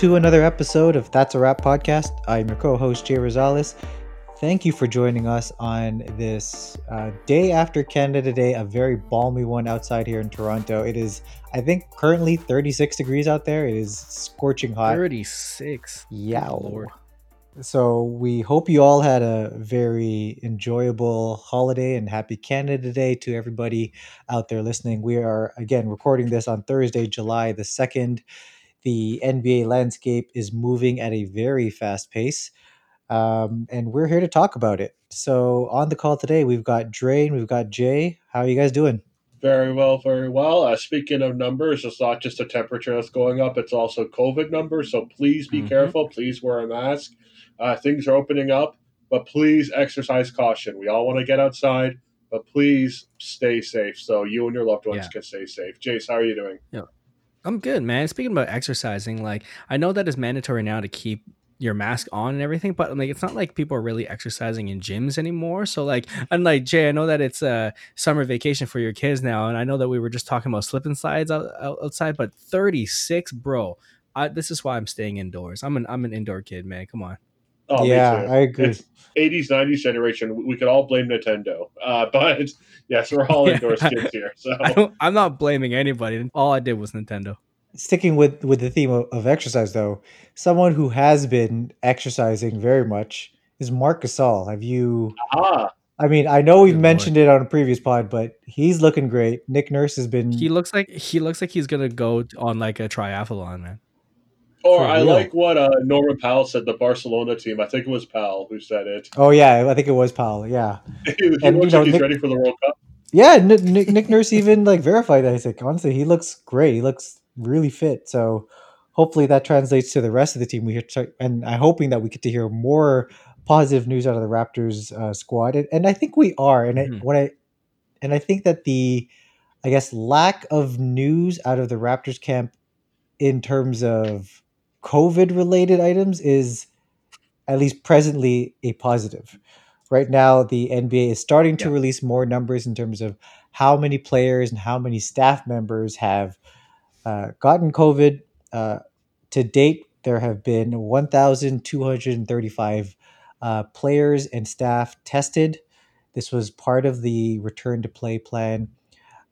to another episode of That's a Wrap podcast. I'm your co host, Jay Rosales. Thank you for joining us on this uh, day after Canada Day, a very balmy one outside here in Toronto. It is, I think, currently 36 degrees out there. It is scorching hot. 36. Yeah. Lord. So we hope you all had a very enjoyable holiday and happy Canada Day to everybody out there listening. We are again recording this on Thursday, July the 2nd. The NBA landscape is moving at a very fast pace. Um, and we're here to talk about it. So on the call today, we've got Dre and we've got Jay. How are you guys doing? Very well, very well. Uh, speaking of numbers, it's not just the temperature that's going up; it's also COVID numbers. So please be Mhm. careful. Please wear a mask. Uh, things are opening up, but please exercise caution. We all want to get outside, but please stay safe so you and your loved ones Yeah. can stay safe. Jace, how are you doing? I'm good, man. Speaking about exercising, like I know that it's mandatory now to keep your mask on and everything, but like it's not like people are really exercising in gyms anymore. So like, and like Jay, I know that it's a summer vacation for your kids now, and I know that we were just talking about slip and slides out- outside, but 36, bro. I, this is why I'm staying indoors. I'm an I'm an indoor kid, man. Come on. Oh, yeah. I agree. It's 80s, 90s generation. We could all blame Nintendo, uh, but yes, we're all Yeah. indoors kids here. So I don't, I'm not blaming anybody. All I did was Nintendo. Sticking with with the theme of, of exercise, though, someone who has been exercising very much is Marc Gasol. Have you? ah, I mean, I know we've Good mentioned it on a previous pod, but he's looking great. Nick Nurse has been. He looks like he looks like he's gonna go on like a triathlon, man. Or I like what uh, Norman Powell said. The Barcelona team. I think it was Powell who said it. oh yeah, I think it was Powell. Yeah, he And, looks you like he's Nick- ready for the World Cup. yeah. Nick, Nick, Nick Nurse even like verified that. He's like, honestly, he looks great. He looks really fit. So hopefully that translates to the rest of the team. We hear, and I'm hoping that we get to hear more positive news out of the Raptors uh, squad, and, and I think we are. And Mhm. I, what I and I think that the I guess lack of news out of the Raptors camp in terms of COVID related items is at least presently a positive. Right now, the NBA is starting to Yeah. release more numbers in terms of how many players and how many staff members have uh, gotten COVID. Uh, to date, there have been 1,235 uh, players and staff tested. This was part of the return to play plan.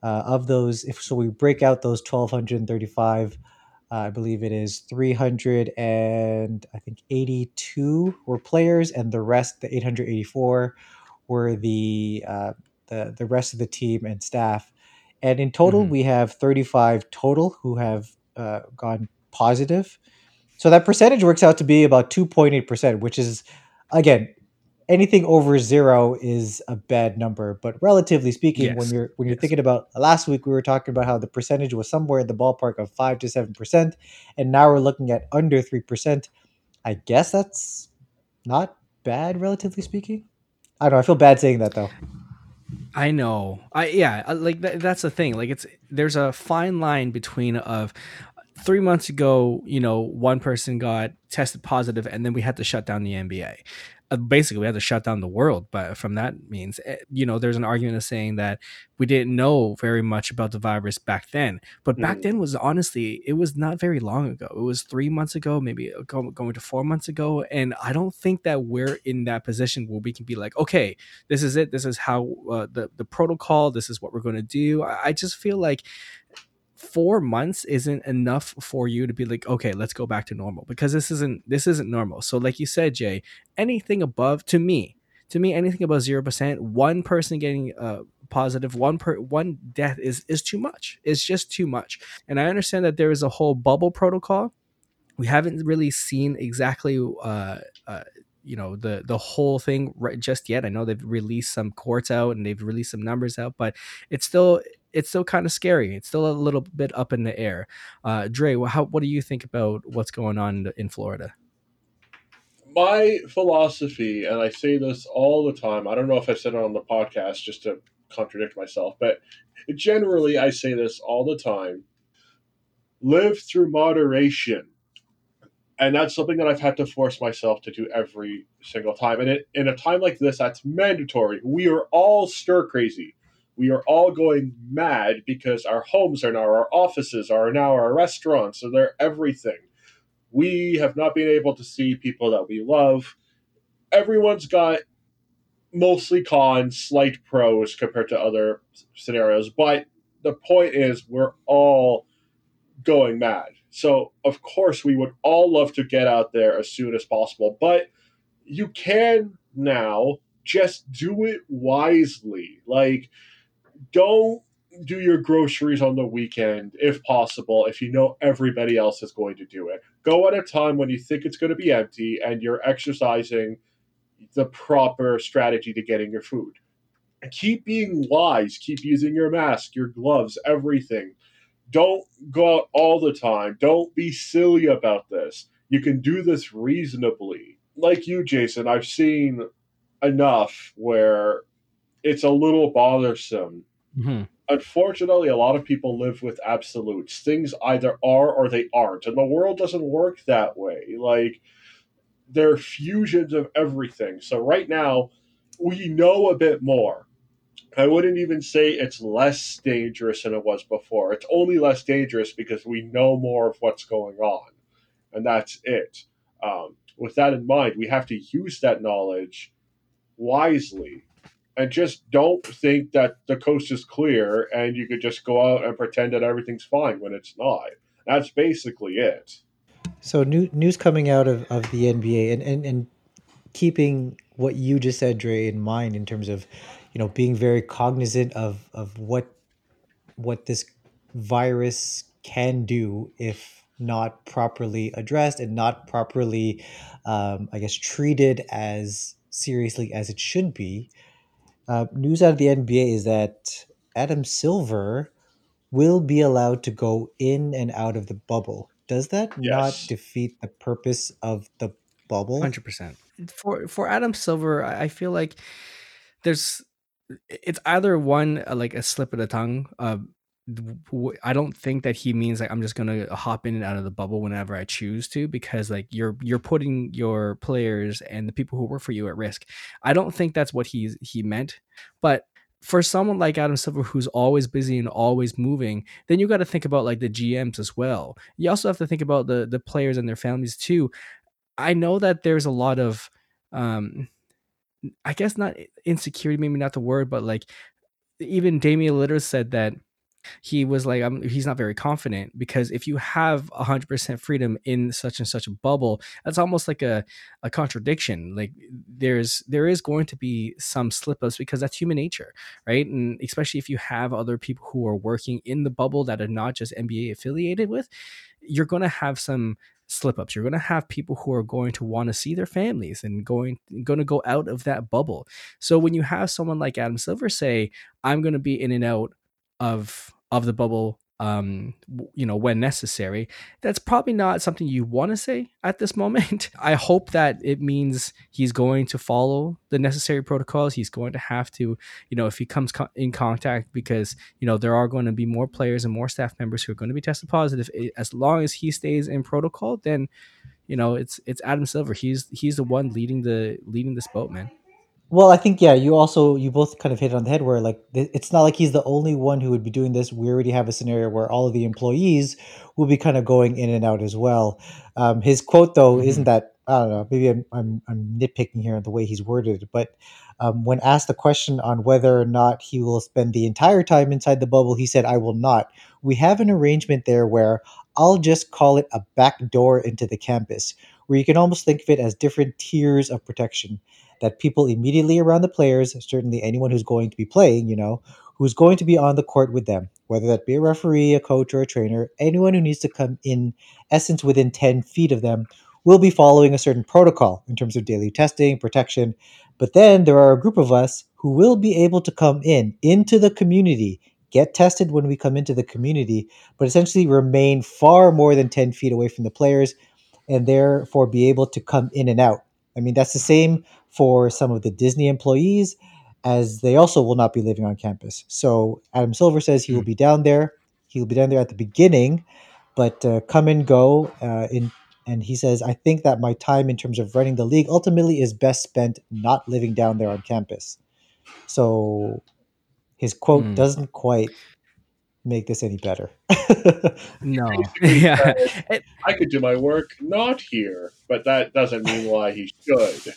Uh, of those, if so, we break out those 1,235. Uh, I believe it is 300 and I think 82 were players, and the rest, the 884, were the uh, the the rest of the team and staff. And in total, Mhm. we have 35 total who have uh, gone positive. So that percentage works out to be about 2.8%, which is, again, anything over zero is a bad number. But relatively speaking, when you're when you're Yes. thinking about last week, we were talking about how the percentage was somewhere in the ballpark of five to seven percent, and now we're looking at under three percent. I guess that's not bad, relatively speaking. I don't know. I feel bad saying that though. I know. I yeah, uh, like th- that's the thing. Like it's there's a fine line between of 3 months ago, you know, one person got tested positive and then we had to shut down the NBA. Uh, basically, we had to shut down the world, but from that means, eh, you know, there's an argument of saying that we didn't know very much about the virus back then. But back Mhm. then was honestly, it was not very long ago. It was three months ago, maybe going to four months ago. And I don't think that we're in that position where we can be like, okay, this is it. This is how uh, the the protocol. This is what we're going to do. I, I just feel like four months isn't enough for you to be like, okay, let's go back to normal because this isn't this isn't normal. So, like you said, Jay, anything above to me, to me, anything above zero percent, one person getting uh, positive, one per one death is is too much. It's just too much. And I understand that there is a whole bubble protocol. We haven't really seen exactly. Uh, uh, you know the the whole thing right just yet. I know they've released some courts out and they've released some numbers out, but it's still it's still kind of scary. It's still a little bit up in the air. Uh, Dre, how what do you think about what's going on in- Florida? my philosophy, and I say this all the time, I don't know if I said it on the podcast just to contradict myself, but generally I say this all the time live through moderation. And that's something that I've had to force myself to do every single time. And it, in a time like this, that's mandatory. We are all stir crazy. We are all going mad because our homes are now our offices, are now our restaurants, so they're everything. We have not been able to see people that we love. Everyone's got mostly cons, slight pros compared to other scenarios, but the point is we're all going mad. So, of course, we would all love to get out there as soon as possible, but you can now just do it wisely. Like, don't do your groceries on the weekend if possible if you know everybody else is going to do it. Go at a time when you think it's going to be empty and you're exercising the proper strategy to getting your food. Keep being wise keep using your mask your gloves everything. Don't go out all the time. Don't be silly about this. You can do this reasonably. Like you jason i've seen enough where it's a little bothersome Mm-hmm. unfortunately, a lot of people live with absolutes. Things either are or they aren't. And the world doesn't work that way. Like, they're fusions of everything. So, right now, we know a bit more. I wouldn't even say it's less dangerous than it was before. It's only less dangerous because we know more of what's going on. And that's it. Um, with that in mind, we have to use that knowledge wisely and just don't think that the coast is clear and you could just go out and pretend that everything's fine when it's not. That's basically it. So new, news coming out of, of the NBA and, and, and keeping what you just said, Dre, in mind in terms of, you know, being very cognizant of, of what what this virus can do if not properly addressed and not properly, um, I guess, treated as seriously as it should be. Uh, news out of the NBA is that Adam Silver will be allowed to go in and out of the bubble. Does that Yes. not defeat the purpose of the bubble? Hundred percent. For for Adam Silver, I I feel like there's it's either one uh, like a slip of the tongue. Uh, w- I don't think that he means like I'm just gonna hop in and out of the bubble whenever I choose to because like you're you're putting your players and the people who work for you at risk. I don't think that's what he's he meant. But for someone like Adam Silver who's always busy and always moving, then you got to think about like the GMs as well. You also have to think about the the players and their families too. I know that there's a lot of um I guess not insecurity, maybe not the word, but like even Damian Lillard said that he was like, um, he's not very confident because if you have 100% freedom in such and such a bubble, that's almost like a, a contradiction. Like there's there is going to be some slip ups because that's human nature, right? And especially if you have other people who are working in the bubble that are not just NBA affiliated with, you're going to have some slip ups. You're going to have people who are going to want to see their families and going going to go out of that bubble. So when you have someone like Adam Silver say, "I'm going to be in and out of of the bubble um you know when necessary. That's probably not something you want to say at this moment. I hope that it means he's going to follow the necessary protocols. He's going to have to you know if he comes co- in contact because you know there are going to be more players and more staff members who are going to be tested positive. As long as he stays in protocol then you know it's it's adam silver. He's he's the one leading the leading this boat man Well, I think yeah. You also you both kind of hit it on the head where like th- it's not like he's the only one who would be doing this. We already have a scenario where all of the employees will be kind of going in and out as well. Um, his quote though Mhm. isn't that I don't know. Maybe I'm I'm, I'm nitpicking here on the way he's worded but um, when asked the question on whether or not he will spend the entire time inside the bubble, he said, "I will not." We have an arrangement there where I'll just call it a back door into the campus, where you can almost think of it as different tiers of protection that people immediately around the players, certainly anyone who's going to be playing, you know, who's going to be on the court with them, whether that be a referee, a coach, or a trainer, anyone who needs to come in essence within 10 feet of them will be following a certain protocol in terms of daily testing, protection. But then there are a group of us who will be able to come in into the community, get tested when we come into the community, but essentially remain far more than 10 feet away from the players and therefore be able to come in and out. I mean, that's the same for some of the Disney employees, as they also will not be living on campus. So Adam Silver says he will be down there. He will be down there at the beginning, but uh, come and go. Uh, in and he says, I think that my time in terms of running the league ultimately is best spent not living down there on campus. So his quote Hmm. doesn't quite make this any better. no, yeah, I could do my work not here, but that doesn't mean why he should.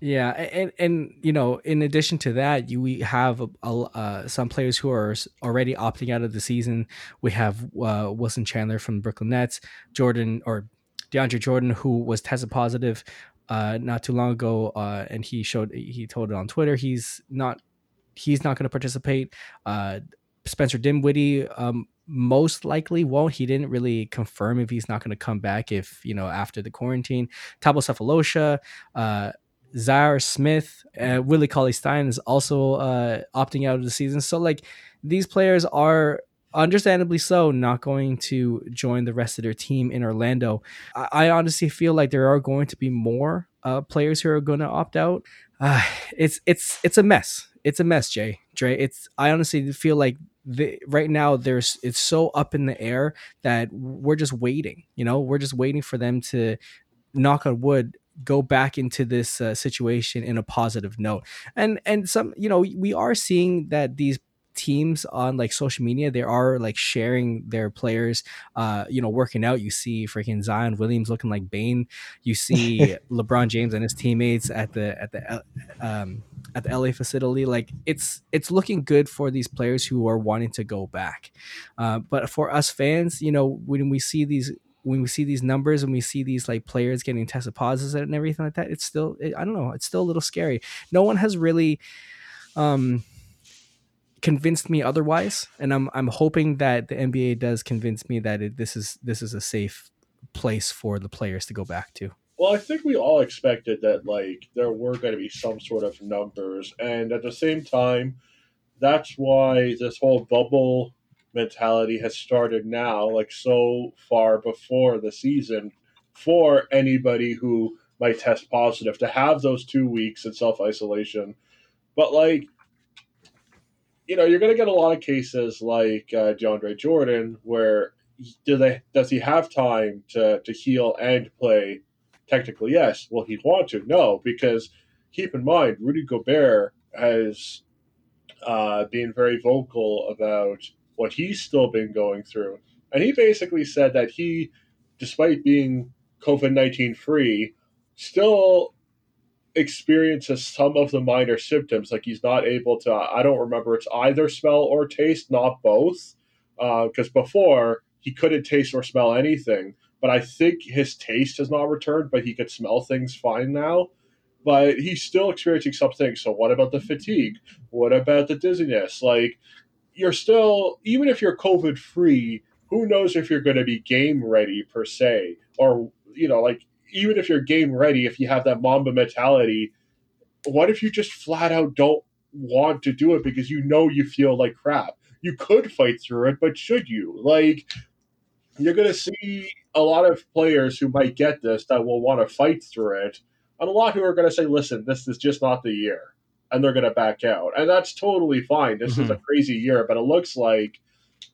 Yeah, and and you know, in addition to that, you we have uh, some players who are already opting out of the season. We have uh, Wilson Chandler from the Brooklyn Nets, Jordan or DeAndre Jordan, who was tested positive uh, not too long ago, uh, and he showed he told it on Twitter he's not he's not going to participate. Uh, Spencer Dinwiddie um, most likely won't. He didn't really confirm if he's not going to come back if you know after the quarantine. Thabo Sefolosha, uh, Zhaire Smith, uh, Willie Cauley Stein is also uh, opting out of the season. So like these players are understandably so not going to join the rest of their team in Orlando. I, I honestly feel like there are going to be more uh, players who are going to opt out. Uh, it's it's it's a mess. It's a mess, Jay. Dre. It's I honestly feel like the, right now there's it's so up in the air that we're just waiting. You know, we're just waiting for them to knock on wood go back into this uh, situation in a positive note. And and some you know we are seeing that these teams on like social media they are like sharing their players uh you know working out. You see freaking zion williams looking like bane. You see lebron james and his teammates at the at the uh, um at the la facility like it's it's looking good for these players who are wanting to go back uh, but for us fans you know when we see these when we see these numbers and we see these like players getting tested positive and everything like that, it's still it, I don't know, it's still a little scary. No one has really um convinced me otherwise, and I'm I'm hoping that the NBA does convince me that it, this is this is a safe place for the players to go back to. Well, I think we all expected that like there were going to be some sort of numbers, and at the same time, that's why this whole bubble mentality has started now, like so far before the season, for anybody who might test positive to have those two weeks in self isolation. But like, you know, you're going to get a lot of cases like uh, DeAndre Jordan, where do they does he have time to to heal and play? Technically, yes. Will he want to? No, because keep in mind, Rudy Gobert has uh, been very vocal about what he's still been going through. And he basically said that he, despite being COVID 19 free, still experiences some of the minor symptoms. Like he's not able to, I don't remember, it's either smell or taste, not both. Because uh, before, he couldn't taste or smell anything. But I think his taste has not returned, but he could smell things fine now. But he's still experiencing some things. So, what about the fatigue? What about the dizziness? Like, you're still even if you're COVID free, who knows if you're going to be game ready per se, or you know, like even if you're game ready, if you have that Mamba mentality, what if you just flat out don't want to do it because you know you feel like crap? You could fight through it, but should you? Like, you're going to see a lot of players who might get this that will want to fight through it, and a lot who are going to say, listen, this is just not the year and they're going to back out. And that's totally fine. This mm-hmm. is a mm-hmm. crazy year, but it looks like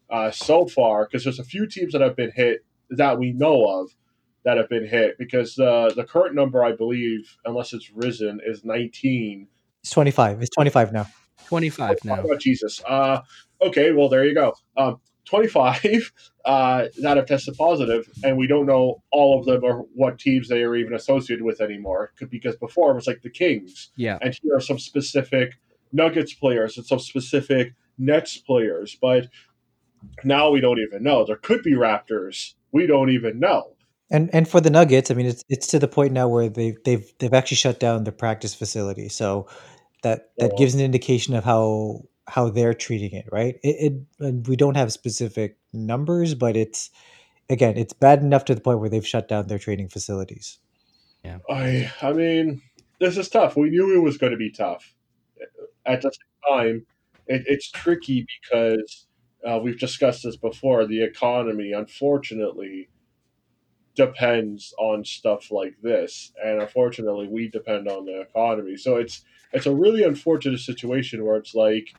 uh, so far, because there's a few teams that have been hit that we know of that have been hit, because uh, the current number, I believe, unless it's risen, is 19. It's 25. It's 25 now. 25 now. Oh, Jesus. Uh, okay, well, there you go. Um, 25 uh, that have tested positive, and we don't know all of them or what teams they are even associated with anymore. Because before it was like the Kings, yeah, and here are some specific Nuggets players and some specific Nets players, but now we don't even know. There could be Raptors. We don't even know. And and for the Nuggets, I mean, it's it's to the point now where they they've they've actually shut down the practice facility, so that that oh. gives an indication of how how they're treating it, right? It, it we don't have specific numbers, but it's again, it's bad enough to the point where they've shut down their training facilities. Yeah, I I mean, this is tough. We knew it was going to be tough. At the same time, it, it's tricky because uh, we've discussed this before. The economy, unfortunately, depends on stuff like this, and unfortunately, we depend on the economy. So it's it's a really unfortunate situation where it's like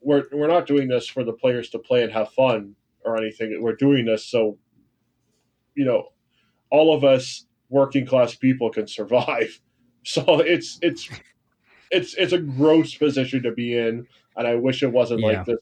we're we're not doing this for the players to play and have fun or anything. We're doing this so you know all of us working class people can survive. So it's it's it's it's a gross position to be in. and I wish it wasn't Yeah. like this.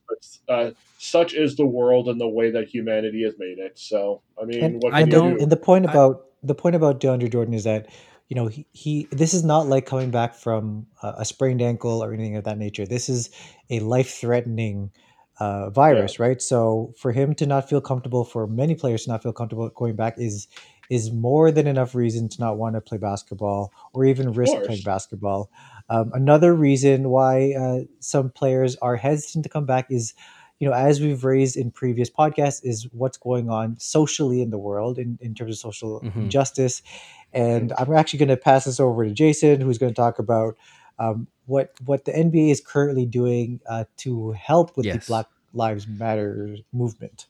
But uh, such is the world and the way that humanity has made it. So I mean, And what I can you don't- do? And the point I- about the point about DeAndre Jordan is that you know he, he this is not like coming back from a, a sprained ankle or anything of that nature. This is a life threatening uh, virus, right? So for him to not feel comfortable, for many players to not feel comfortable going back, is is more than enough reason to not want to play basketball or even risk playing basketball. Um, another reason why uh, some players are hesitant to come back is, you know, as we've raised in previous podcasts, is what's going on socially in the world in, in terms of social Mhm. injustice. And I'm actually going to pass this over to Jason, who's going to talk about um, what what the NBA is currently doing uh, to help with Yes. the Black Lives Matter movement.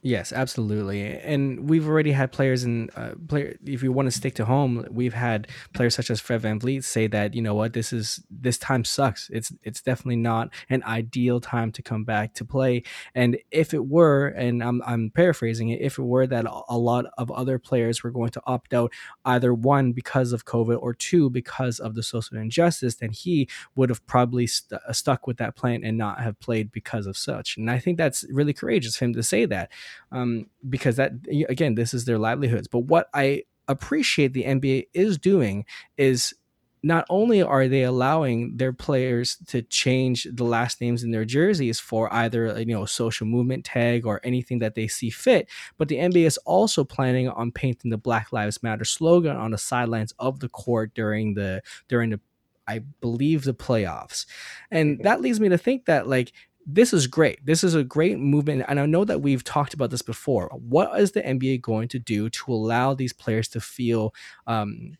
Yes, absolutely. And we've already had players in uh, player. If you want to stick to home, we've had players such as Fred VanVleet say that you know what this is. This time sucks. It's it's definitely not an ideal time to come back to play. And if it were, and I'm I'm paraphrasing it, if it were that a- lot of other players were going to opt out, either one because of COVID or two because of the social injustice, then he would have probably st- stuck with that plan and not have played because of such. And I think that's really courageous of him to say that um, because that again, this is their livelihoods. But what I appreciate the NBA is doing is not only are they allowing their players to change the last names in their jerseys for either you know social movement tag or anything that they see fit, but the NBA is also planning on painting the Black Lives Matter slogan on the sidelines of the court during the during the I believe the playoffs. And that leads me to think that like this is great. This is a great movement. And I know that we've talked about this before. What is the NBA going to do to allow these players to feel um,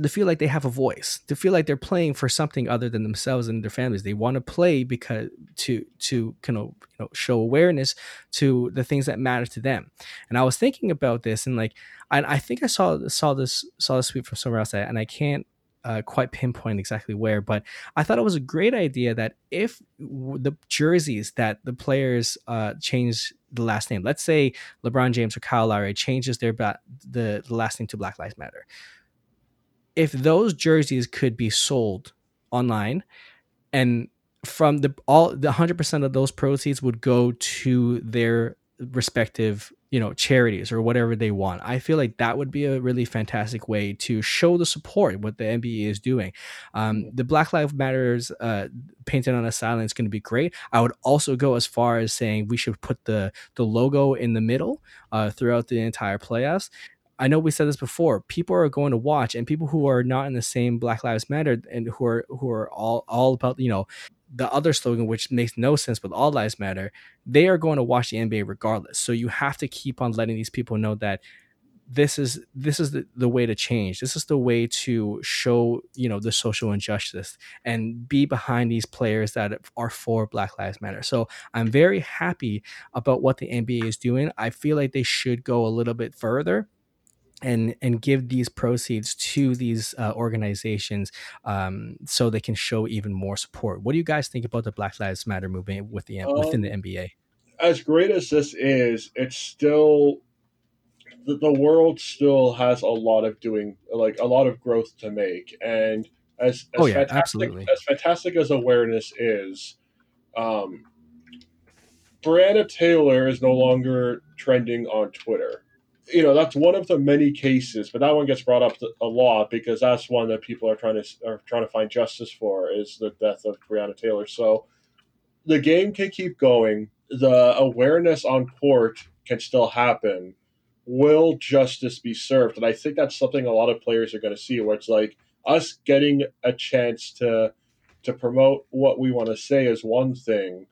to feel like they have a voice, to feel like they're playing for something other than themselves and their families. They want to play because to to kind of you know show awareness to the things that matter to them. And I was thinking about this and like and I think I saw saw this saw this tweet from somewhere else and I can't uh, quite pinpoint exactly where, but I thought it was a great idea that if the jerseys that the players uh, change the last name, let's say LeBron James or Kyle Lowry changes their ba- the, the last name to Black Lives Matter, if those jerseys could be sold online and from the all the 100% of those proceeds would go to their respective you know charities or whatever they want. I feel like that would be a really fantastic way to show the support what the nba is doing. Um, the black lives matters uh, painted on a silent is going to be great. I would also go as far as saying we should put the the logo in the middle uh, throughout the entire playoffs. I know we said this before. People are going to watch, and people who are not in the same Black Lives Matter and who are who are all all about you know the other slogan, which makes no sense, but all lives matter. They are going to watch the NBA regardless. So you have to keep on letting these people know that this is this is the, the way to change. This is the way to show you know the social injustice and be behind these players that are for Black Lives Matter. So I'm very happy about what the NBA is doing. I feel like they should go a little bit further and and give these proceeds to these uh, organizations um, so they can show even more support. What do you guys think about the Black Lives Matter movement with the within the Um, NBA? as great as this is, it's still the, the world still has a lot of doing like a lot of growth to make and as, as Oh, yeah, fantastic, absolutely. as fantastic as awareness is um Breonna Taylor is no longer trending on Twitter. You know, that's one of the many cases, but that one gets brought up a lot because that's one that people are trying to are trying to find justice for is the death of Breonna Taylor. So the game can keep going. The awareness on court can still happen. Will justice be served? And I think that's something a lot of players are going to see, where it's like us getting a chance to to promote what we want to say is one thing,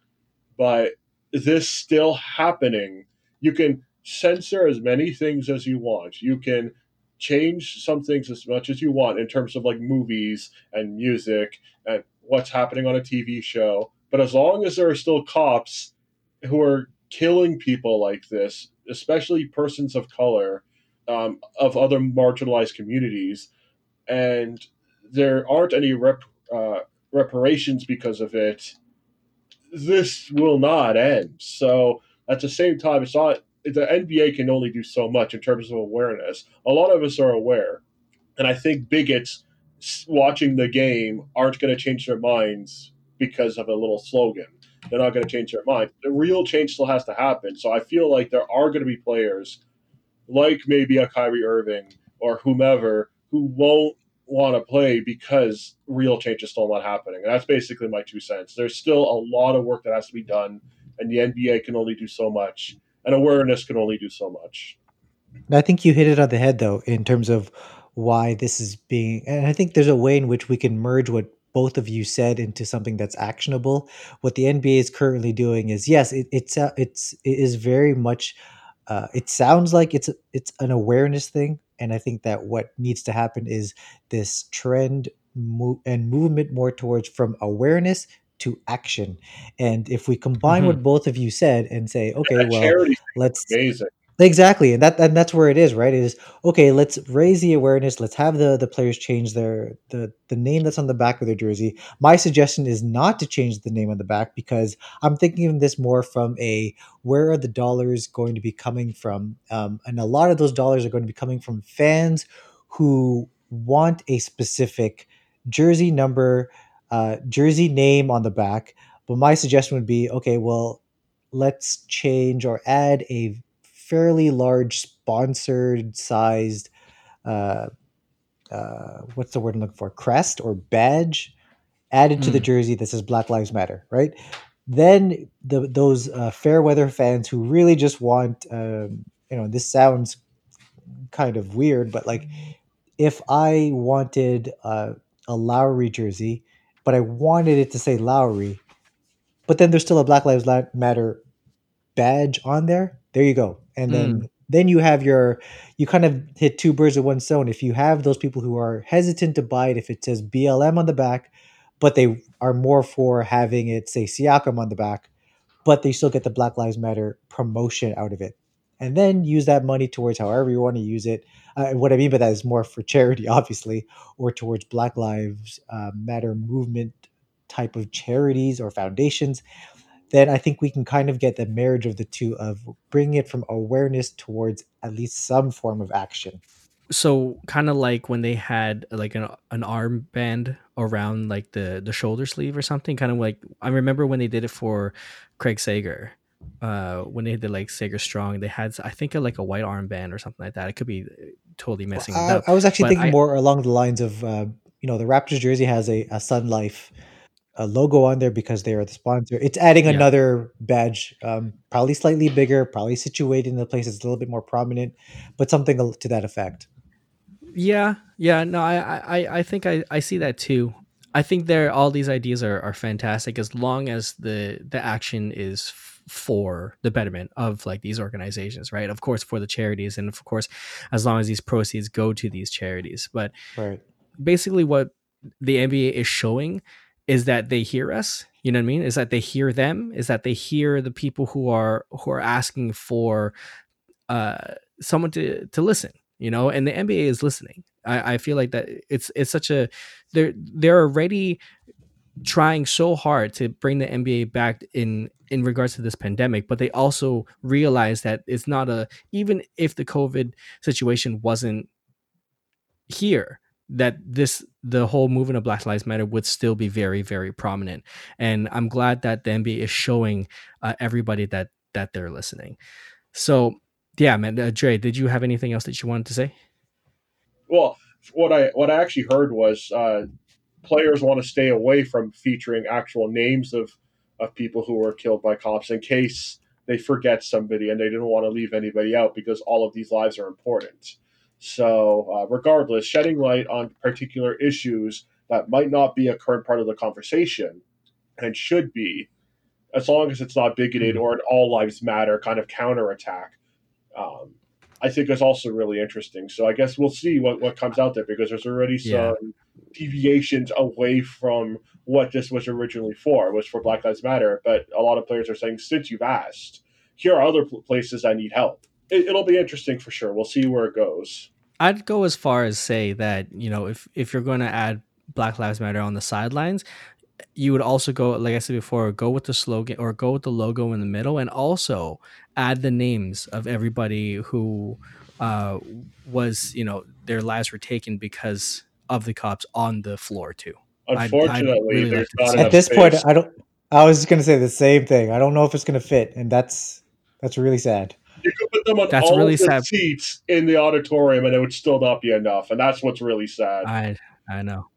but this still happening. You can censor as many things as you want. You can change some things as much as you want in terms of like movies and music and what's happening on a TV show. But as long as there are still cops who are killing people like this, especially persons of color, um, of other marginalized communities, and there aren't any rep, uh, reparations because of it, this will not end. So at the same time, it's not the NBA can only do so much in terms of awareness. A lot of us are aware, and I think bigots watching the game aren't going to change their minds because of a little slogan. They're not going to change their mind. The real change still has to happen. So I feel like there are going to be players like maybe a Kyrie Irving or whomever who won't want to play because real change is still not happening. And that's basically my two cents. There's still a lot of work that has to be done, and the NBA can only do so much, and awareness can only do so much. I think you hit it on the head, though, in terms of why this is being. And I think there's a way in which we can merge what both of you said into something that's actionable. What the NBA is currently doing is, yes, it, it's uh, it's it is very much. Uh, it sounds like it's it's an awareness thing, and I think that what needs to happen is this trend mo- and movement more towards from awareness to action. And if we combine Mhm. what both of you said and say, okay, That well, let's amazing. Exactly, and that and that's where it is, right? It is okay. Let's raise the awareness. Let's have the the players change their the the name that's on the back of their jersey. My suggestion is not to change the name on the back because I'm thinking of this more from a where are the dollars going to be coming from, um, and a lot of those dollars are going to be coming from fans who want a specific jersey number, uh, jersey name on the back. But my suggestion would be okay. Well, let's change or add a fairly large sponsored sized uh, uh, what's the word I'm looking for crest or badge added to the Mm. jersey that says Black Lives Matter, right? Then the, those uh, fair weather fans who really just want, um, you know, this sounds kind of weird, but like if I wanted uh, a Lowry jersey, but I wanted it to say Lowry, but then there's still a Black Lives Matter badge on there. There you go. And then hmm. then you have your you kind of hit two birds with one stone. If you have those people who are hesitant to buy it if it says BLM on the back, but they are more for having it say Siakam on the back, but they still get the Black Lives Matter promotion out of it. And then use that money towards however you want to use it. Uh, what I mean by that is more for charity, obviously, or towards Black Lives uh, Matter movement type of charities or foundations then I think we can kind of get the marriage of the two of bringing it from awareness towards at least some form of action. so kind of like when they had like an, an armband around like the the shoulder sleeve or something kind of like i remember when they did it for craig sager uh when they did like sager strong they had i think a, like a white armband or something like that it could be uh, totally messing it I, up I was actually but thinking I- more along the lines of, uh, you know, the Raptors jersey has a, a Sun Life a logo on there because they are the sponsor. It's adding Yeah. another badge, um, probably slightly bigger, probably situated in a place that's a little bit more prominent, but something to that effect. Yeah, yeah, no, I, I, I think I, I see that too. I think there all these ideas are, are fantastic as long as the the action is for the betterment of like these organizations, right? Of course, for the charities, and of course, as long as these proceeds go to these charities. But Right. basically, what the NBA is showing is that they hear us. You know what I mean? Is that they hear them? Is that they hear the people who are who are asking for uh, someone to to listen? You know, and the NBA is listening. I, I feel like that it's it's such a they're they're already trying so hard to bring the NBA back in in regards to this pandemic, but they also realize that it's not a even if the COVID situation wasn't here, that this the whole movement of Black Lives Matter would still be very very prominent, and I'm glad that the NBA is showing uh, everybody that that they're listening. So yeah, man, uh, Dre, did you have anything else that you wanted to say? Well, what I what I actually heard was uh, players want to stay away from featuring actual names of of people who were killed by cops in case they forget somebody and they didn't want to leave anybody out because all of these lives are important. So, uh, regardless, shedding light on particular issues that might not be a current part of the conversation and should be, as long as it's not bigoted or an all lives matter kind of counterattack, um, I think is also really interesting. So I guess we'll see what, what comes out there because there's already some Yeah. Deviations away from what this was originally for, was for Black Lives Matter. But a lot of players are saying, since you've asked, here are other places I need help. It, it'll be interesting for sure. We'll see where it goes. I'd go as far as say that you know if if you're going to add Black Lives Matter on the sidelines, you would also go like I said before, go with the slogan or go with the logo in the middle, and also add the names of everybody who uh, was you know their lives were taken because of the cops on the floor too. Unfortunately, really there's like to not see enough At this space. point, I don't. I was just going to say the same thing. I don't know if it's going to fit, and that's that's really sad. you could put them on That's all really the sad. seats in the auditorium, and it would still not be enough. And that's what's really sad. I I know.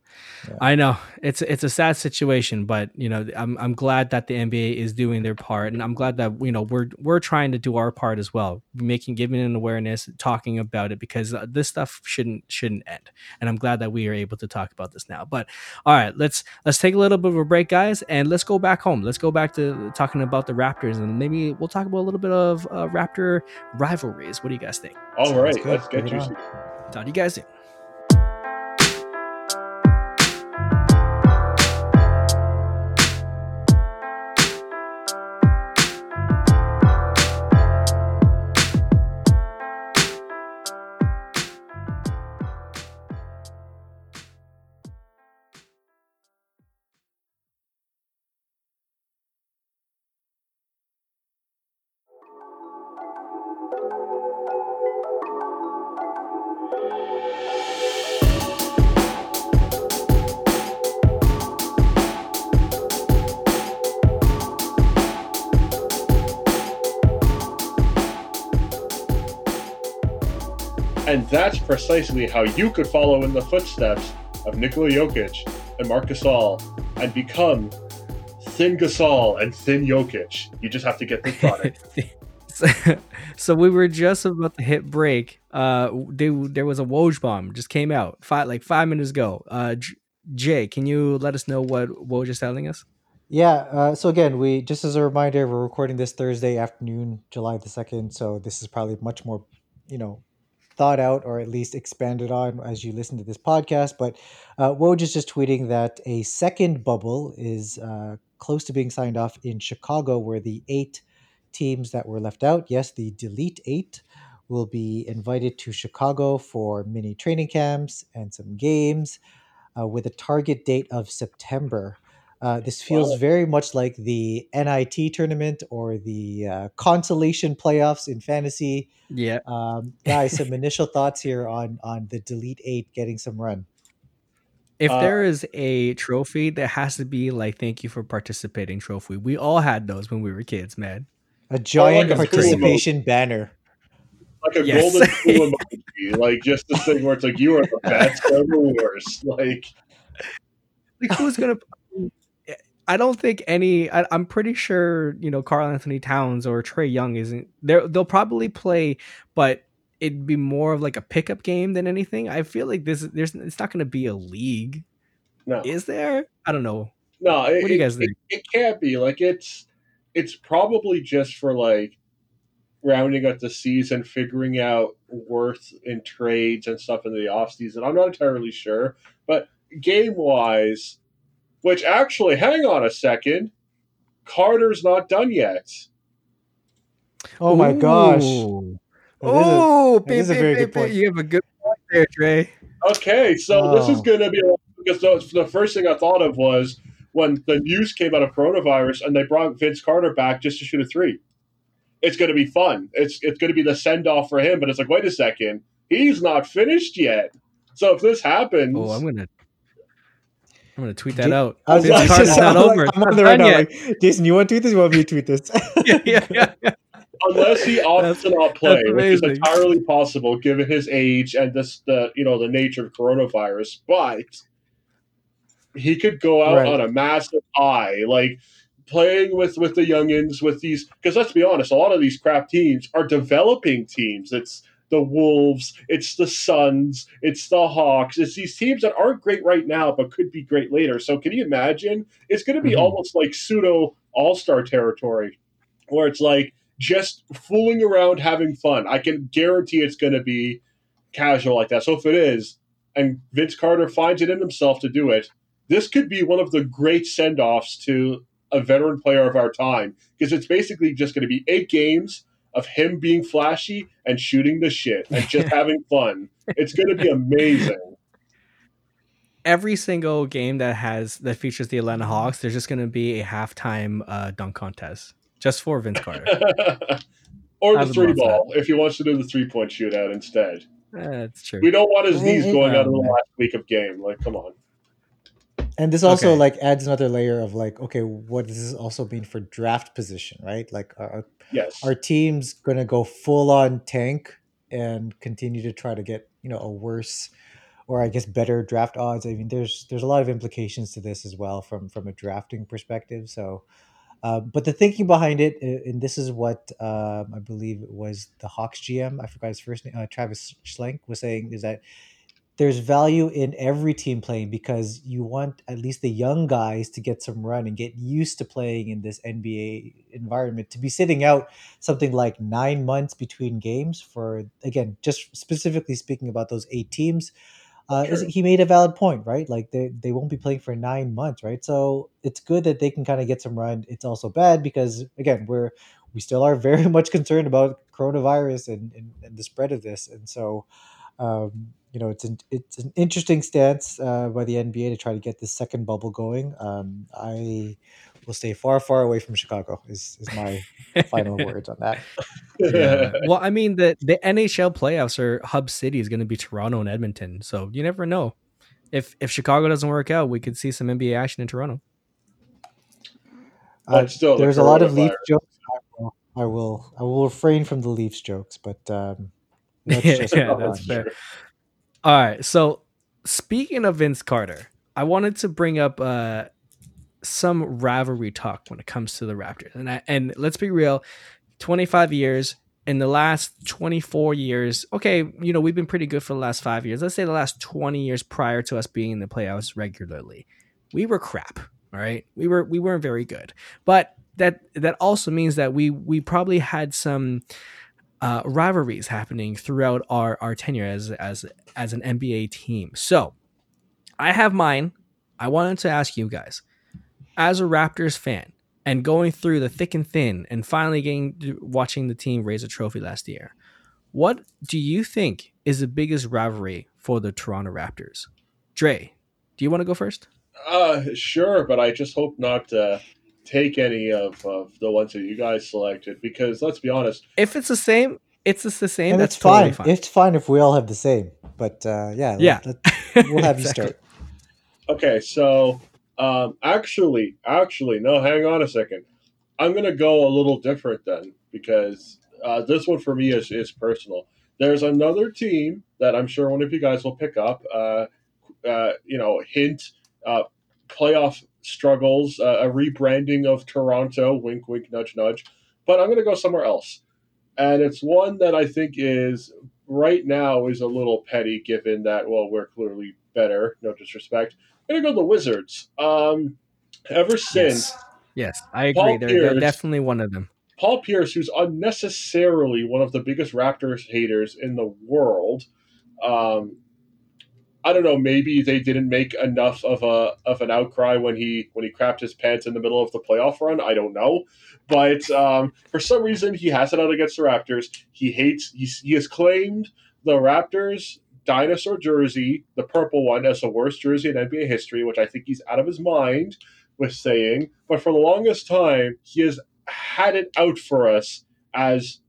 Yeah. I know it's it's a sad situation, but you know I'm I'm glad that the NBA is doing their part, and I'm glad that you know we're we're trying to do our part as well, making giving an awareness, talking about it because uh, this stuff shouldn't shouldn't end, and I'm glad that we are able to talk about this now. But all right, let's let's take a little bit of a break, guys, and let's go back home. Let's go back to talking about the Raptors, and maybe we'll talk about a little bit of uh, Raptor rivalries. What do you guys think? All Sounds right, good. let's get Bring you. it some- Talk to you guys soon. Precisely how you could follow in the footsteps of Nikola Jokic and Marc Gasol and become Thin Gasol and Thin Jokic. You just have to get this product. so, so we were just about to hit break. Uh, they, there was a Woj bomb just came out five like five minutes ago. Uh, J- Jay, can you let us know what Woj is telling us? Yeah. Uh, so again, we just as a reminder, we're recording this Thursday afternoon, July the second. So this is probably much more, you know, thought out or at least expanded on as you listen to this podcast. But uh, Woj is just tweeting that a second bubble is uh, close to being signed off in Chicago, where the eight teams that were left out, yes, the delete eight, will be invited to Chicago for mini training camps and some games uh, with a target date of September. Uh, this feels Wow. very much like the NIT tournament or the uh, consolation playoffs in fantasy. Yeah, Um, guys, some initial thoughts here on on the delete eight getting some run. if Uh, there is a trophy, there has to be like "Thank you for participating" trophy. We all had those when we were kids, man. A giant a pool participation banner. Like a Yes. golden pool emoji. Like just this thing where it's like you are the best or the worst. Like Like who's gonna? I don't think any. I, I'm pretty sure you know Karl Anthony Towns or Trae Young isn't. They they'll probably play, but it'd be more of like a pickup game than anything. I feel like this. There's. It's not going to be a league, no. is there? I don't know. No, it, What do you guys think? It, it can't be like it's it's probably just for like rounding out the season, figuring out worth in trades and stuff in the off season. I'm not entirely sure, but game wise, which actually, hang on a second, Carter's not done yet. Oh my gosh! Ooh. That is a- Oh, that is a beep, very beep, good point. You have a good point there, Trey. Okay, so this is Oh. going to be because the, the first thing I thought of was when the news came out of coronavirus and they brought Vince Carter back just to shoot a three. It's going to be fun. It's it's going to be the send off for him. But it's like, wait a second, he's not finished yet. So if this happens, Oh, I'm gonna. I'm gonna tweet that J- out. I was, Vince I was Carter's just, not I'm like- I'm on not there right now. yet. Like, Jason, you want to tweet this? You want me to tweet this? yeah, yeah, yeah, yeah. unless he opts to not play, which is entirely possible given his age and this the you know the nature of coronavirus. But he could go out Right. on a massive high, like playing with with the youngins with these. Because let's be honest, a lot of these crap teams are developing teams. It's the Wolves, it's the Suns, it's the Hawks. It's these teams that aren't great right now, but could be great later. So can you imagine? It's going to be Mhm. almost like pseudo All Star territory, where it's like just fooling around, having fun. I can guarantee it's going to be casual like that. So if it is, and Vince Carter finds it in himself to do it, this could be one of the great send offs to a veteran player of our time because it's basically just going to be eight games of him being flashy and shooting the shit and just having fun. It's going to be amazing. Every single game that has that features the Atlanta Hawks, there's just gonna be a halftime uh, dunk contest just for Vince Carter. or I the three ball if he wants to do the three point shootout instead. That's true. We don't want his knees going out in the last week of game. Like, come on. And this also Okay. like adds another layer of like, okay, what does this also mean for draft position, right? Like, are, Yes. are teams going to go full on tank and continue to try to get you know a worse or I guess better draft odds? I mean, there's there's a lot of implications to this as well from from a drafting perspective. So, uh, but the thinking behind it, and this is what um, I believe it was the Hawks GM, I forgot his first name, uh, Travis Schlenk was saying, is that there's value in every team playing because you want at least the young guys to get some run and get used to playing in this NBA environment. To be sitting out something like nine months between games for, again, just specifically speaking about those eight teams, uh, is, Sure. he made a valid point, right? Like they, they won't be playing for nine months, right? So it's good that they can kind of get some run. It's also bad because, again, we're we still are very much concerned about coronavirus and, and, and the spread of this. And so, um, you know, it's an it's an interesting stance uh, by the NBA to try to get this second bubble going. Um, I will stay far, far away from Chicago. Is is my final words on that. Yeah. well, I mean the the NHL playoffs are hub city is going to be Toronto and Edmonton, so you never know. If if Chicago doesn't work out, we could see some NBA action in Toronto. Uh, still, the there's a lot of coronavirus. Leafs jokes. I will, I will I will refrain from the Leafs jokes, but um, that's just Yeah, that's fair. All right. So speaking of Vince Carter, I wanted to bring up uh, some rivalry talk when it comes to the Raptors. And I, and let's be real, 25 years in the last 24 years, okay, you know, we've been pretty good for the last 5 years. Let's say the last 20 years prior to us being in the playoffs regularly. We were crap, all right? We were we weren't very good. But that that also means that we we probably had some uh, rivalries happening throughout our, our tenure as as as an NBA team. So I have mine. I wanted to ask you guys, as a Raptors fan, and going through the thick and thin, and finally getting watching the team raise a trophy last year. What do you think is the biggest rivalry for the Toronto Raptors? Dre, do you want to go first? Uh, sure, but I just hope not to take any of, of the ones that you guys selected because let's be honest, If it's the same, it's just the same. And that's it's fine. totally fine. It's fine if we all have the same. But uh, yeah, Yeah. let- let- we'll have you start. Okay, so um, actually, actually, no, hang on a second. I'm gonna go a little different then because uh, this one for me is is personal. There's another team that I'm sure one of you guys will pick up. Uh, uh, you know, hint, uh, playoff struggles, uh, a rebranding of Toronto. Wink, wink, nudge, nudge. But I'm gonna go somewhere else, and it's one that I think is right now is a little petty, given that well, we're clearly better. No disrespect. I'm gonna go the Wizards. Um, ever since Yes. Yes, I agree. Paul They're, they're definitely one of them. Paul Pierce, who's unnecessarily one of the biggest Raptors haters in the world, um, I don't know. Maybe they didn't make enough of a of an outcry when he when he crapped his pants in the middle of the playoff run. I don't know, but um, for some reason he has it out against the Raptors. He hates. He has claimed the Raptors dinosaur jersey, the purple one, as the worst jersey in NBA history, which I think he's out of his mind with saying. But for the longest time, he has had it out for us as,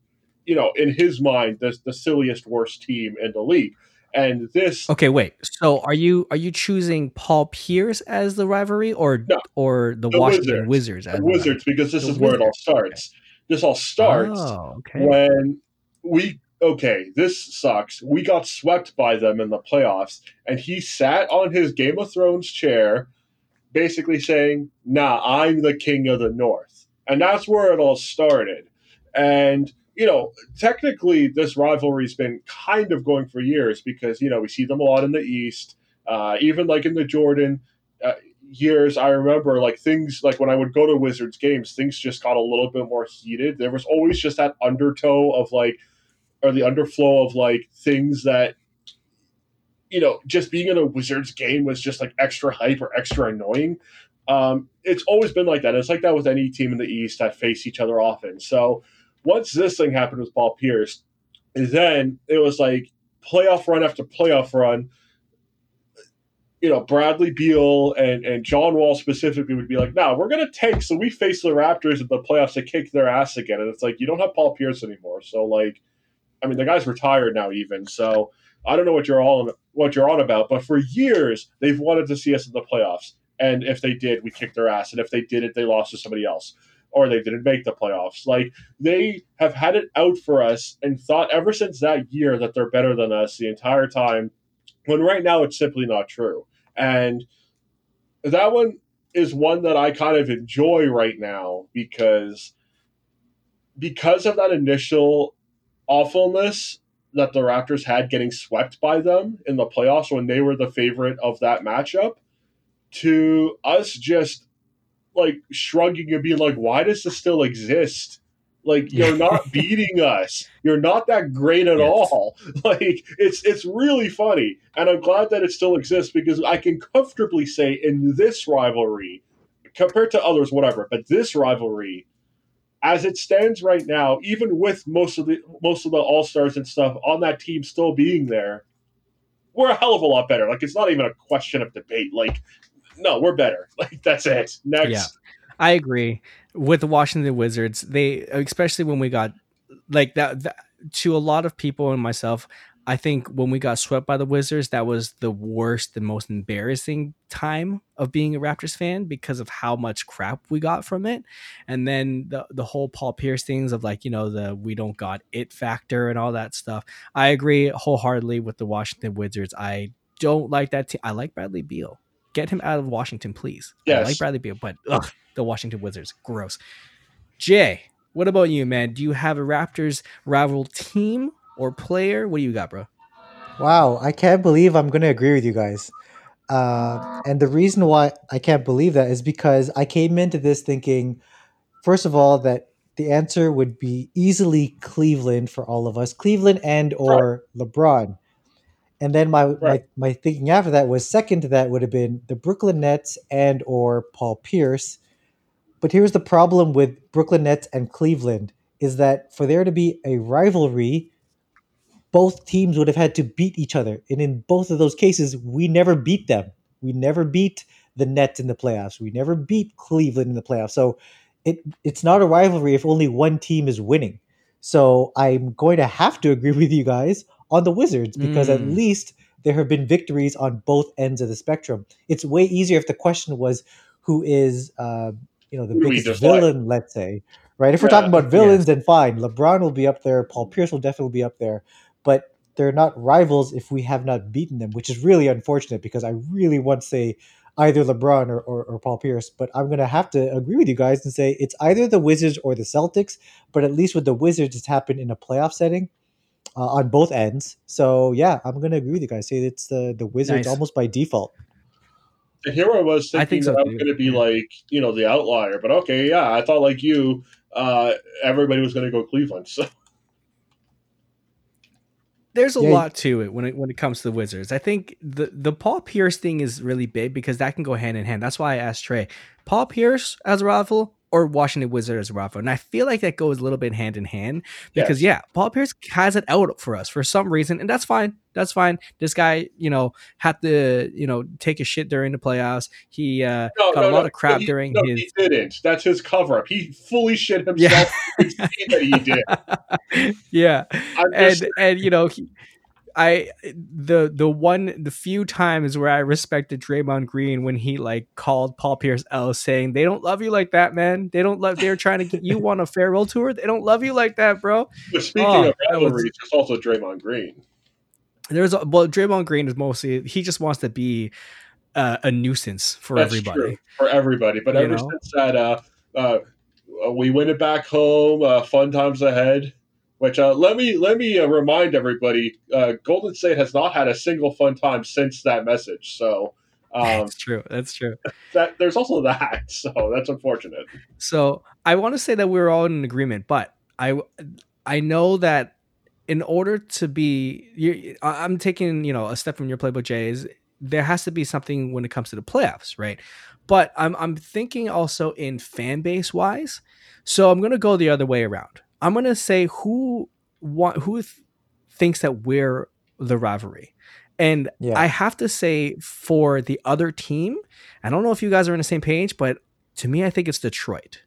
you know, in his mind, the, the silliest, worst team in the league. And this, Okay, wait. So are you are you choosing Paul Pierce as the rivalry or No, or the, the Washington Wizards. Wizards, as the Wizards, because this The is where it all Wizards, starts. This all starts Oh, okay. when we okay, this sucks. We got swept by them in the playoffs, and he sat on his Game of Thrones chair, basically saying, "Nah, I'm the king of the North," and that's where it all started. And you know, technically, this rivalry's been kind of going for years because you know we see them a lot in the East, uh, even like in the Jordan. Uh, years. I remember like things like when i would go to wizards games things just got a little bit more heated. There was always just that undertow of like or the underflow of like things that you know just being in a wizards game was just like extra hype or extra annoying. Um, it's always been like that. It's like that with any team in the east that face each other often. So once this thing happened with paul pierce then it was like playoff run after playoff run you know, Bradley Beal and, and John Wall specifically would be like, no, we're going to tank. So we face the Raptors in the playoffs to kick their ass again. And it's like, you don't have Paul Pierce anymore. So, like, I mean, the guy's retired now, even. So I don't know what you're all what you're on about. But for years, they've wanted to see us in the playoffs. and if they did, we kicked their ass, and if they didn't, they lost to somebody else, or they didn't make the playoffs. Like they have had it out for us and thought ever since that year that they're better than us the entire time, when right now it's simply not true. And that one is one that I kind of enjoy right now because because of that initial awfulness that the Raptors had getting swept by them in the playoffs when they were the favorite of that matchup to us just like shrugging and being like, why does this still exist? Like you're not beating us. You're not that great at yes. all. Like it's it's really funny. And I'm glad that it still exists because I can comfortably say in this rivalry, compared to others, whatever, but this rivalry, as it stands right now, even with most of the most of the all stars and stuff on that team still being there, we're a hell of a lot better. Like it's not even a question of debate. Like, no, we're better. Like that's it. Next. Yeah, I agree with the Washington Wizards. They especially when we got like that, that to a lot of people and myself. I think when we got swept by the Wizards, that was the worst and most embarrassing time of being a Raptors fan because of how much crap we got from it. And then the the whole Paul Pierce things of like, you know, the we don't got it factor and all that stuff. I agree wholeheartedly with the Washington Wizards. I don't like that team. I like Bradley Beal. Get him out of Washington, please. Yes. I like Bradley Beal, but ugh, the Washington Wizards, gross. Jay, what about you, man? Do you have a Raptors rival team or player? What do you got, bro? Wow, I can't believe I'm going to agree with you guys. Uh, and the reason why I can't believe that is because I came into this thinking, first of all, that the answer would be easily Cleveland for all of us, Cleveland and or right. LeBron. And then my, right. my my thinking after that was second to that would have been the Brooklyn Nets and or Paul Pierce. But here's the problem with Brooklyn Nets and Cleveland is that for there to be a rivalry, both teams would have had to beat each other. And in both of those cases, we never beat them. We never beat the Nets in the playoffs. We never beat Cleveland in the playoffs. So it it's not a rivalry if only one team is winning. So I'm going to have to agree with you guys on the Wizards because mm. at least there have been victories on both ends of the spectrum. It's way easier if the question was who is uh, you know the who biggest villain, let's say, right? If yeah, we're talking about villains, yeah. then fine. LeBron will be up there. Paul Pierce will definitely be up there but they're not rivals if we have not beaten them, which is really unfortunate because I really want to say either LeBron or, or, or Paul Pierce, but I'm going to have to agree with you guys and say it's either the Wizards or the Celtics, but at least with the Wizards, it's happened in a playoff setting. Uh, on both ends, so yeah, I'm gonna agree with you guys. Say it's the the Wizards nice. almost by default. And here I was thinking I think so that I was going to be like, you know, the outlier, but okay, yeah, I thought like you, uh, everybody was going to go Cleveland. So there's a yeah. lot to it when it when it comes to the Wizards. I think the the Paul Pierce thing is really big because that can go hand in hand. That's why I asked Dre, Paul Pierce as a rival or Washington Wizard as a and I feel like that goes a little bit hand in hand because yes. yeah, Paul Pierce has it out for us for some reason, and that's fine. That's fine. This guy, you know, had to you know take a shit during the playoffs. He uh, no, got no, a lot no. of crap he, during his. He didn't. That's his cover up. He fully shit himself. Yeah. that he did. yeah, and and you know he I the the one the few times where I respected Draymond Green when he like called Paul Pierce L saying they don't love you like that, man. They don't love. They're trying to get you on a farewell tour. They don't love you like that, bro. But speaking oh, of rivalry, it's also Draymond Green. There's a, well, Draymond Green is mostly he just wants to be uh, a nuisance for That's everybody. True, for everybody, but you ever know? since that, uh, uh, we win it back home. Uh, fun times ahead. Which uh, let me let me uh, remind everybody, uh, Golden State has not had a single fun time since that message. So um, that's true. That's true. That there's also that. So that's unfortunate. So I want to say that we're all in agreement, but I I know that in order to be, I'm taking you know a step from your playbook, Jay. Is there has to be something when it comes to the playoffs, right? But I'm I'm thinking also in fan base wise. So I'm gonna go the other way around. I'm gonna say who want who th- thinks that we're the rivalry. And yeah. I have to say for the other team, I don't know if you guys are on the same page, but to me, I think it's Detroit.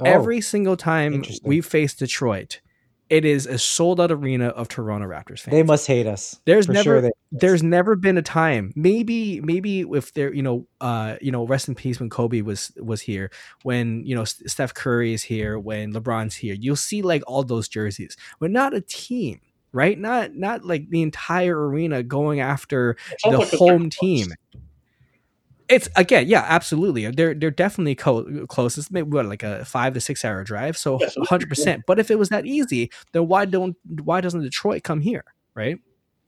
Oh, Every single time we face Detroit, it is a sold out arena of Toronto Raptors fans. They must hate us. There's never sure there's never been a time. Maybe maybe if there you know uh you know rest in peace when Kobe was was here, when you know Steph Curry is here, when LeBron's here. You'll see like all those jerseys, but not a team, right? Not not like the entire arena going after the home team. close. It's again, yeah, absolutely. They're they're definitely co- closest, maybe what like a five to six hour drive, so Yeah, hundred percent. But if it was that easy, then why don't why doesn't Detroit come here, right?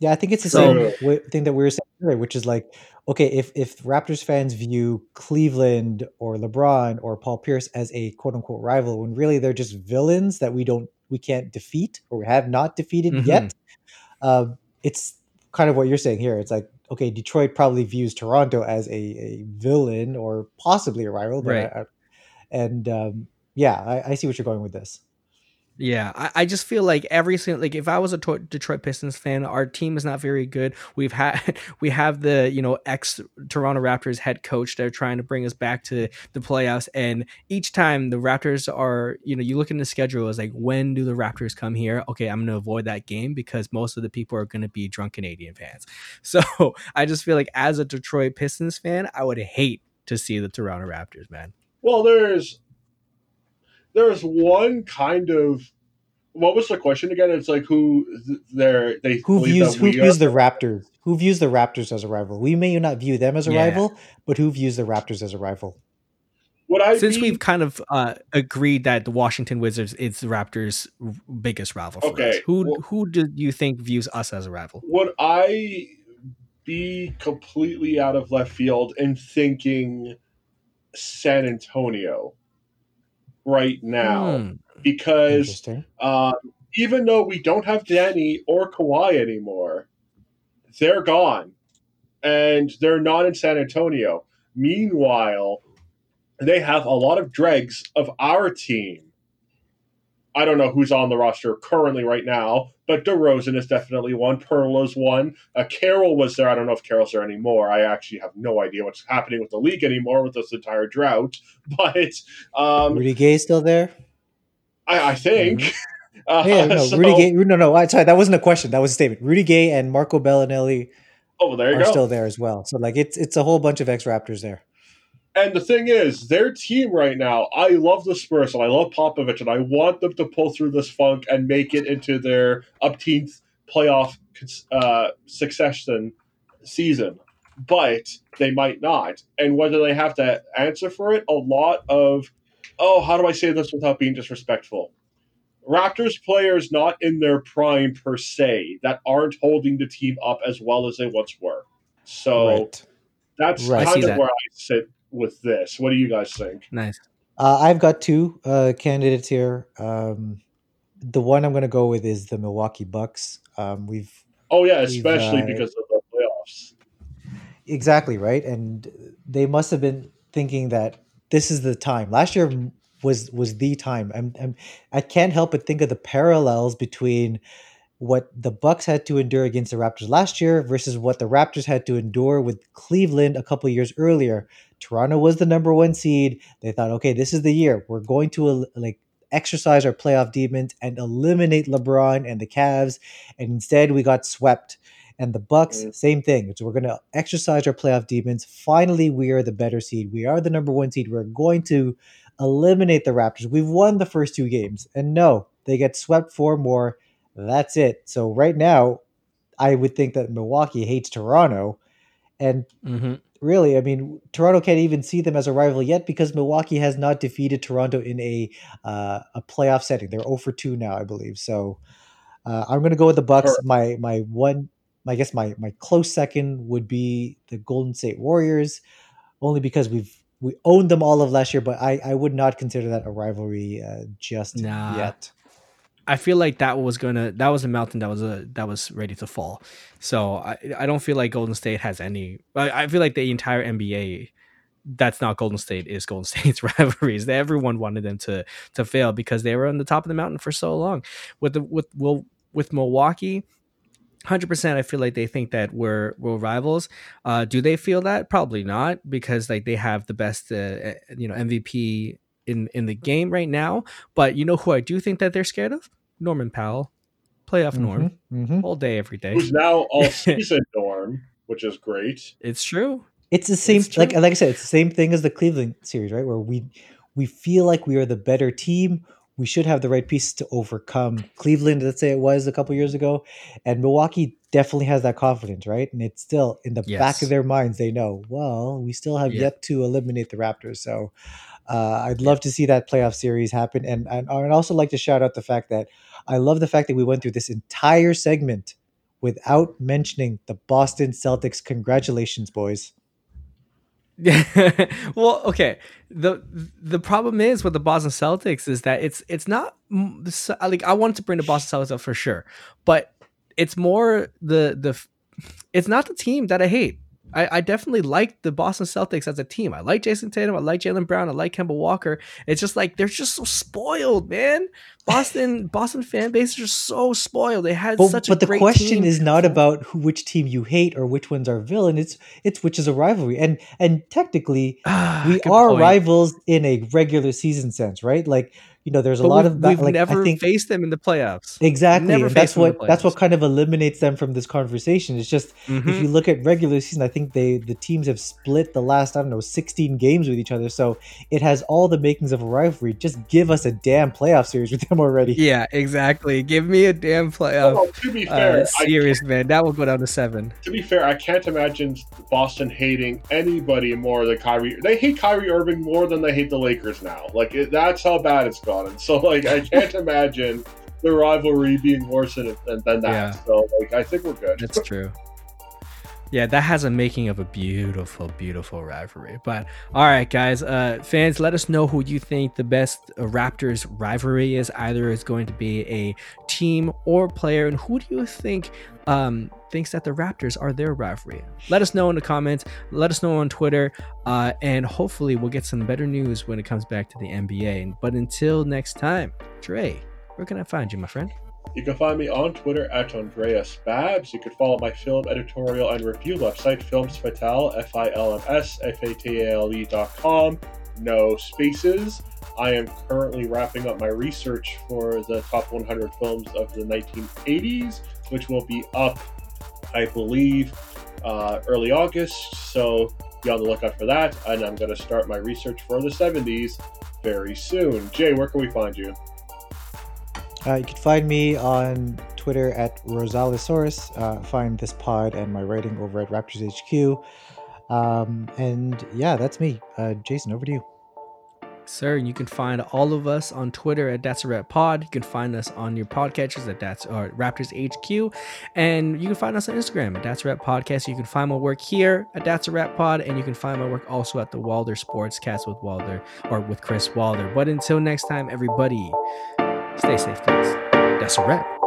Yeah, I think it's the So- same thing that we were saying earlier, which is like, okay, if if Raptors fans view Cleveland or LeBron or Paul Pierce as a quote unquote rival, when really they're just villains that we don't we can't defeat or we have not defeated Mhm. yet, um, it's kind of what you're saying here. It's like, okay, Detroit probably views Toronto as a, a villain or possibly a rival, but Right. I- and um, yeah, I, I see what you're going with this. Yeah, I, I just feel like every single like if I was a To- Detroit Pistons fan, our team is not very good. We've had we have the you know ex Toronto Raptors head coach. They're trying to bring us back to the playoffs, and each time the Raptors are you know you look in the schedule as like when do the Raptors come here? Okay, I'm going to avoid that game because most of the people are going to be drunk Canadian fans. So I just feel like as a Detroit Pistons fan, I would hate to see the Toronto Raptors, man. Well, there's there's one kind of what was the question again? It's like who th- they're they Who views who views are- the Raptors? Who views the Raptors as a rival? We may not view them as a Yeah. rival, but who views the Raptors as a rival? Would I Since be- we've kind of uh, agreed that the Washington Wizards is the Raptors' biggest rival for Okay, us, who well- who do you think views us as a rival? would I be completely out of left field in thinking San Antonio right now Hmm. because uh, even though we don't have Danny or Kawhi anymore, they're gone and they're not in San Antonio. Meanwhile, they have a lot of dregs of our team. I don't know who's on the roster currently right now, but DeRozan is definitely one. Poeltl is one. Uh, Carroll was there. I don't know if Carroll's there anymore. I actually have no idea what's happening with the league anymore with this entire drought. But um, Rudy Gay still there? I, I think. Uh, Yeah, no, so- Rudy Gay. No, no, I sorry, that wasn't a question. That was a statement. Rudy Gay and Marco Belinelli Oh, there you are go. still there as well. So like it's it's a whole bunch of ex Raptors there. And the thing is, their team right now, I love the Spurs and I love Popovich, and I want them to pull through this funk and make it into their upteenth playoff uh, succession season. But they might not. And whether they have to answer for it, a lot of, oh, how do I say this without being disrespectful? Raptors players not in their prime per se that aren't holding the team up as well as they once were. So right. that's Right. Kind of that. where I sit with this. What do you guys think? Nice. Uh, I've got two uh, candidates here. Um, the one I'm going to go with is the Milwaukee Bucks. Um, we've Oh yeah, especially uh, because of the playoffs. exactly right, and they must have been thinking that this is the time. Last year was was the time. I'm, I'm I can't help but think of the parallels between what the Bucks had to endure against the Raptors last year versus what the Raptors had to endure with Cleveland a couple years earlier. Toronto was the number one seed. They thought, okay, this is the year we're going to like exercise our playoff demons and eliminate LeBron and the Cavs, and instead we got swept. And the Bucks, Mm. same thing. So we're going to exercise our playoff demons. Finally, we are the better seed. We are the number one seed. We're going to eliminate the Raptors. We've won the first two games, and no, they get swept four more. That's it. So right now, I would think that Milwaukee hates Toronto, and hmm really, I mean, Toronto can't even see them as a rival yet because Milwaukee has not defeated Toronto in a uh, a playoff setting. They're 0 for 2 now, I believe. So uh, I'm going to go with the Bucks. Sure. My my one, I guess my my close second would be the Golden State Warriors, only because we've we owned them all of last year, but I I would not consider that a rivalry uh, just Nah. yet. I feel like that was gonna that was a mountain that was a that was ready to fall. So I I don't feel like Golden State has any. I, I feel like the entire NBA that's not Golden State is Golden State's rivalries. Everyone wanted them to to fail because they were on the top of the mountain for so long. With the with well with Milwaukee, hundred percent. I feel like they think that we're we're rivals. Uh, do they feel that? Probably not because like they have the best uh, you know MVP in in the game right now. But you know who I do think that they're scared of? Norman Powell, playoff Norm, Mhm, mhm. all day, every day. Who's now all season Norm, which is great. It's true. It's the same. It's like like I said, it's the same thing as the Cleveland series, right? Where we we feel like we are the better team. We should have the right pieces to overcome Cleveland. Let's say it was a couple years ago, and Milwaukee definitely has that confidence, right? And it's still in the back of their minds. They know, well, we still have Yeah. yet to eliminate the Raptors. So uh, I'd love to see that playoff series happen. And, and I'd also like to shout out the fact that I love the fact that we went through this entire segment without mentioning the Boston Celtics. Congratulations, boys. Yeah. well, okay. the The problem is with the Boston Celtics is that it's it's not like I wanted to bring the Boston Celtics up for sure, but it's more the the it's not the team that I hate. I, I definitely like the Boston Celtics as a team. I like Jayson Tatum. I like Jaylen Brown. I like Kemba Walker. It's just like they're just so spoiled, man. Boston Boston fan base just so spoiled. They had But, such a but the great question team. is not about who, which team you hate or which ones are villain. It's it's which is a rivalry, and and technically Ah, we are point. rivals in a regular season sense, right? Like you know, there's a But lot we've, of ba- we've like never I think faced them in the playoffs. exactly, never and that's faced them in the what that's what kind of eliminates them from this conversation. It's just if Mhm. you look at regular season, I think they the teams have split the last I don't know 16 games with each other, so it has all the makings of a rivalry. Just give us a damn playoff series with them already. Yeah, exactly. Give me a damn playoff Well, to be fair, uh, series, man. That will go down to seven. to be fair, I can't imagine Boston hating anybody more than Kyrie. They hate Kyrie Irving more than they hate the Lakers now. Like it, that's how bad it's gotten. So like I can't imagine the rivalry being worse than, than, than that. Yeah. So like I think we're good. That's true. Yeah, that has a making of a beautiful, beautiful rivalry. But all right, guys, uh, fans, let us know who you think the best Raptors rivalry is. Either is going to be a team or player, and who do you think um, thinks that the Raptors are their rivalry? Let us know in the comments. Let us know on Twitter, uh, and hopefully we'll get some better news when it comes back to the NBA. But until next time, Dre, where can I find you, my friend? You can find me on Twitter at Andreas Babs. You can follow my film editorial and review website, Films Fatale, F I L M S F A T A L E dot com. No spaces. I am currently wrapping up my research for the top 100 films of the 1980s, which will be up, I believe, uh, early August. So be on the lookout for that. And I'm going to start my research for the 70s very soon. Jay, where can we find you? Uh, you can find me on Twitter at Rosalisaurus. Uh, find this pod and my writing over at Raptors HQ. Um, and yeah, that's me. Uh, Jason, over to you. Sir, you can find all of us on Twitter at That's a Rap Pod. You can find us on your podcatchers at That's or Raptors HQ, and you can find us on Instagram at That's a Rap Podcast. You can find my work here at That's a Rap Pod, and you can find my work also at the Walder Sportscast with Walder or with Chris Walder. But until next time, everybody, stay safe, guys. That's a wrap.